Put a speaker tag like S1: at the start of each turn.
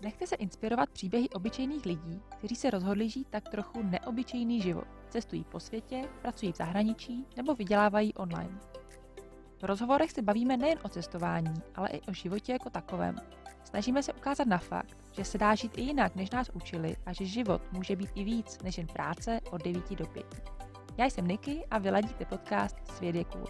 S1: Nechte se inspirovat příběhy obyčejných lidí, kteří se rozhodli žít tak trochu neobyčejný život. Cestují po světě, pracují v zahraničí nebo vydělávají online. V rozhovorech se bavíme nejen o cestování, ale i o životě jako takovém. Snažíme se ukázat na fakt, že se dá žít i jinak, než nás učili a že život může být i víc než jen práce od 9 do 5. Já jsem Niky a vyladíte podcast Svět je cool.